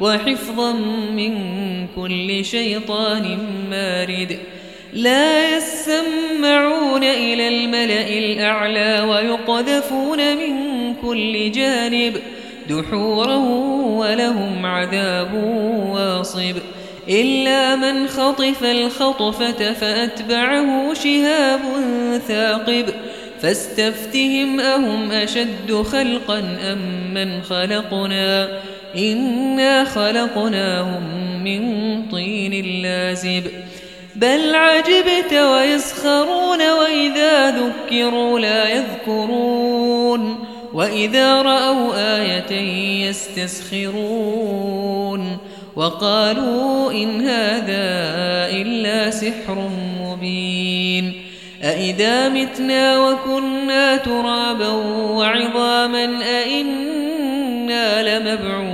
وحفظا من كل شيطان مارد. لا يسمعون إلى الملأ الأعلى ويقذفون من كل جانب دحورا ولهم عذاب واصب. إلا من خطف الخطفة فأتبعه شهاب ثاقب. فاستفتهم أهم أشد خلقا أم من خلقنا. إنا خلقناهم من طين لازب بل عجبت ويسخرون وإذا ذكروا لا يذكرون وإذا رأوا آية يستسخرون وقالوا إن هذا إلا سحر مبين أئذا متنا وكنا ترابا وعظاما أئنا لمبعوثون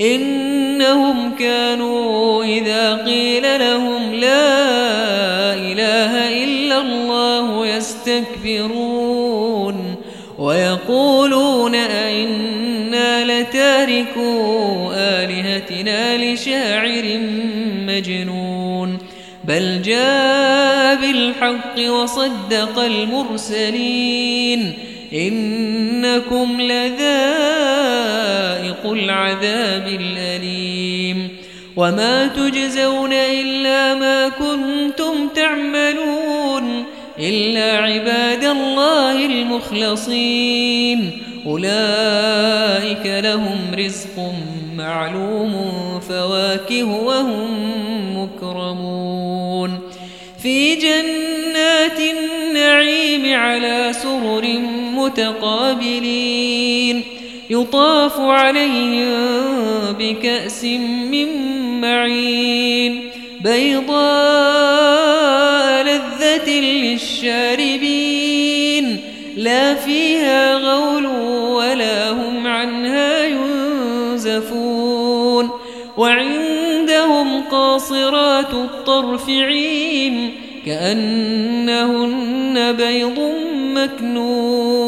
إنهم كانوا إذا قيل لهم لا إله إلا الله يستكبرون ويقولون أئنا لتاركوا آلهتنا لشاعر مجنون بل جاء بالحق وصدق المرسلين إنكم لذائق العذاب الأليم وما تجزون إلا ما كنتم تعملون إلا عباد الله المخلصين. أولئك لهم رزق معلوم فواكه وهم مكرمون. في جنات النعيم على سرر متقابلين. يطاف عليهم بكأس من معين. بيضاء لذة للشاربين. لا فيها غول ولا هم عنها ينزفون. وعندهم قاصرات الطرف عين. كأنهن بيض مكنون.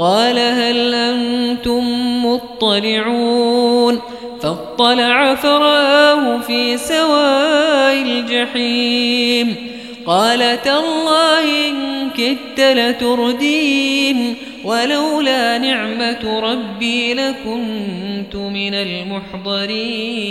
قال هل أنتم مطلعون فاطلع فرآه في سواء الجحيم قال تالله إن كدت لتردين ولولا نعمة ربي لكنت من المحضرين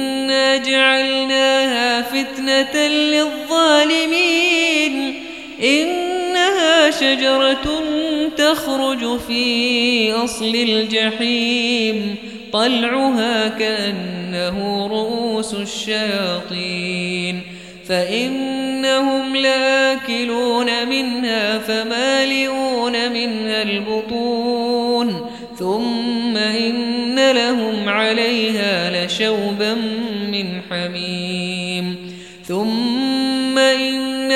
إنا جعلناها فتنة للظالمين. إنها شجرة تخرج في أصل الجحيم. طلعها كأنه رؤوس الشياطين. فإنهم لاكلون منها فمالئون منها البطون. ثم إن لهم عليها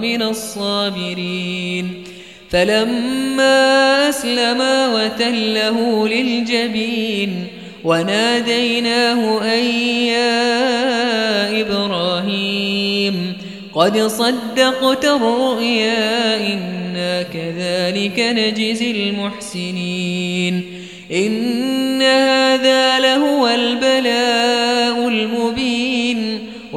من الصابرين. فلما أسلما وتله للجبين وناديناه أن يا قد صدقت الرؤيا إنا كذلك نجزي المحسنين. إن هذا لهو البلاء المبين.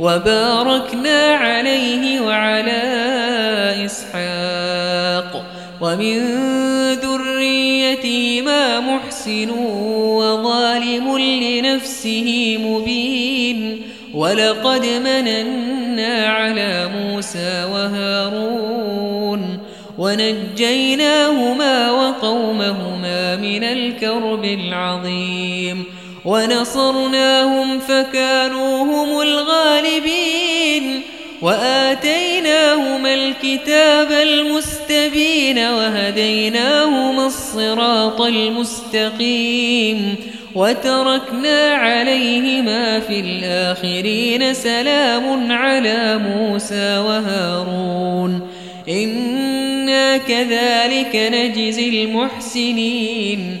وباركنا عليه وعلى إسحاق ومن ذريتهما محسن وظالم لنفسه مبين ولقد مننا على موسى وهارون ونجيناهما وقومهما من الكرب العظيم ونصرناهم فكانوا هم الغالبين وآتيناهما الكتاب المستبين وهديناهما الصراط المستقيم وتركنا عليهما في الآخرين سلام على موسى وهارون إنا كذلك نجزي المحسنين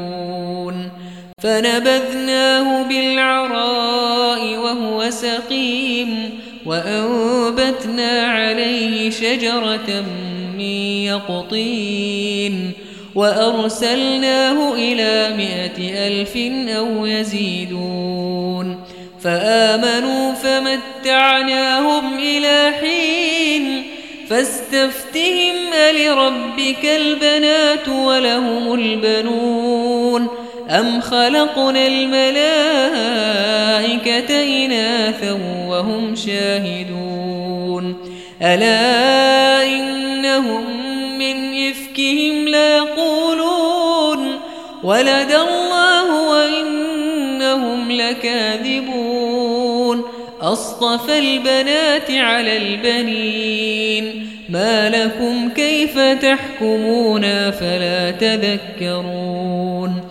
فنبذناه بالعراء وهو سقيم وأنبتنا عليه شجرة من يقطين وأرسلناه إلى مائة ألف أو يزيدون فآمنوا فمتعناهم إلى حين فاستفتهم ألربك البنات ولهم البنون أم خلقنا الملائكة إناثا وهم شاهدون ألا إنهم من إفكهم ليقولون ولد الله وإنهم لكاذبون أصطفى البنات على البنين ما لكم كيف تحكمون فلا تذكرون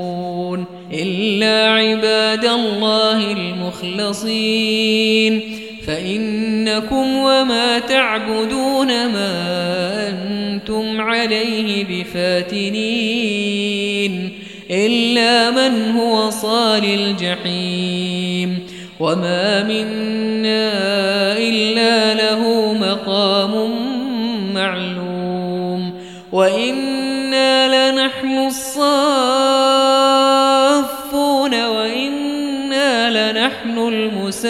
إلا عباد الله المخلصين. فإنكم وما تعبدون ما أنتم عليه بفاتنين. إلا من هو صال الجحيم. وما منا إلا له مقام معلوم. وإنا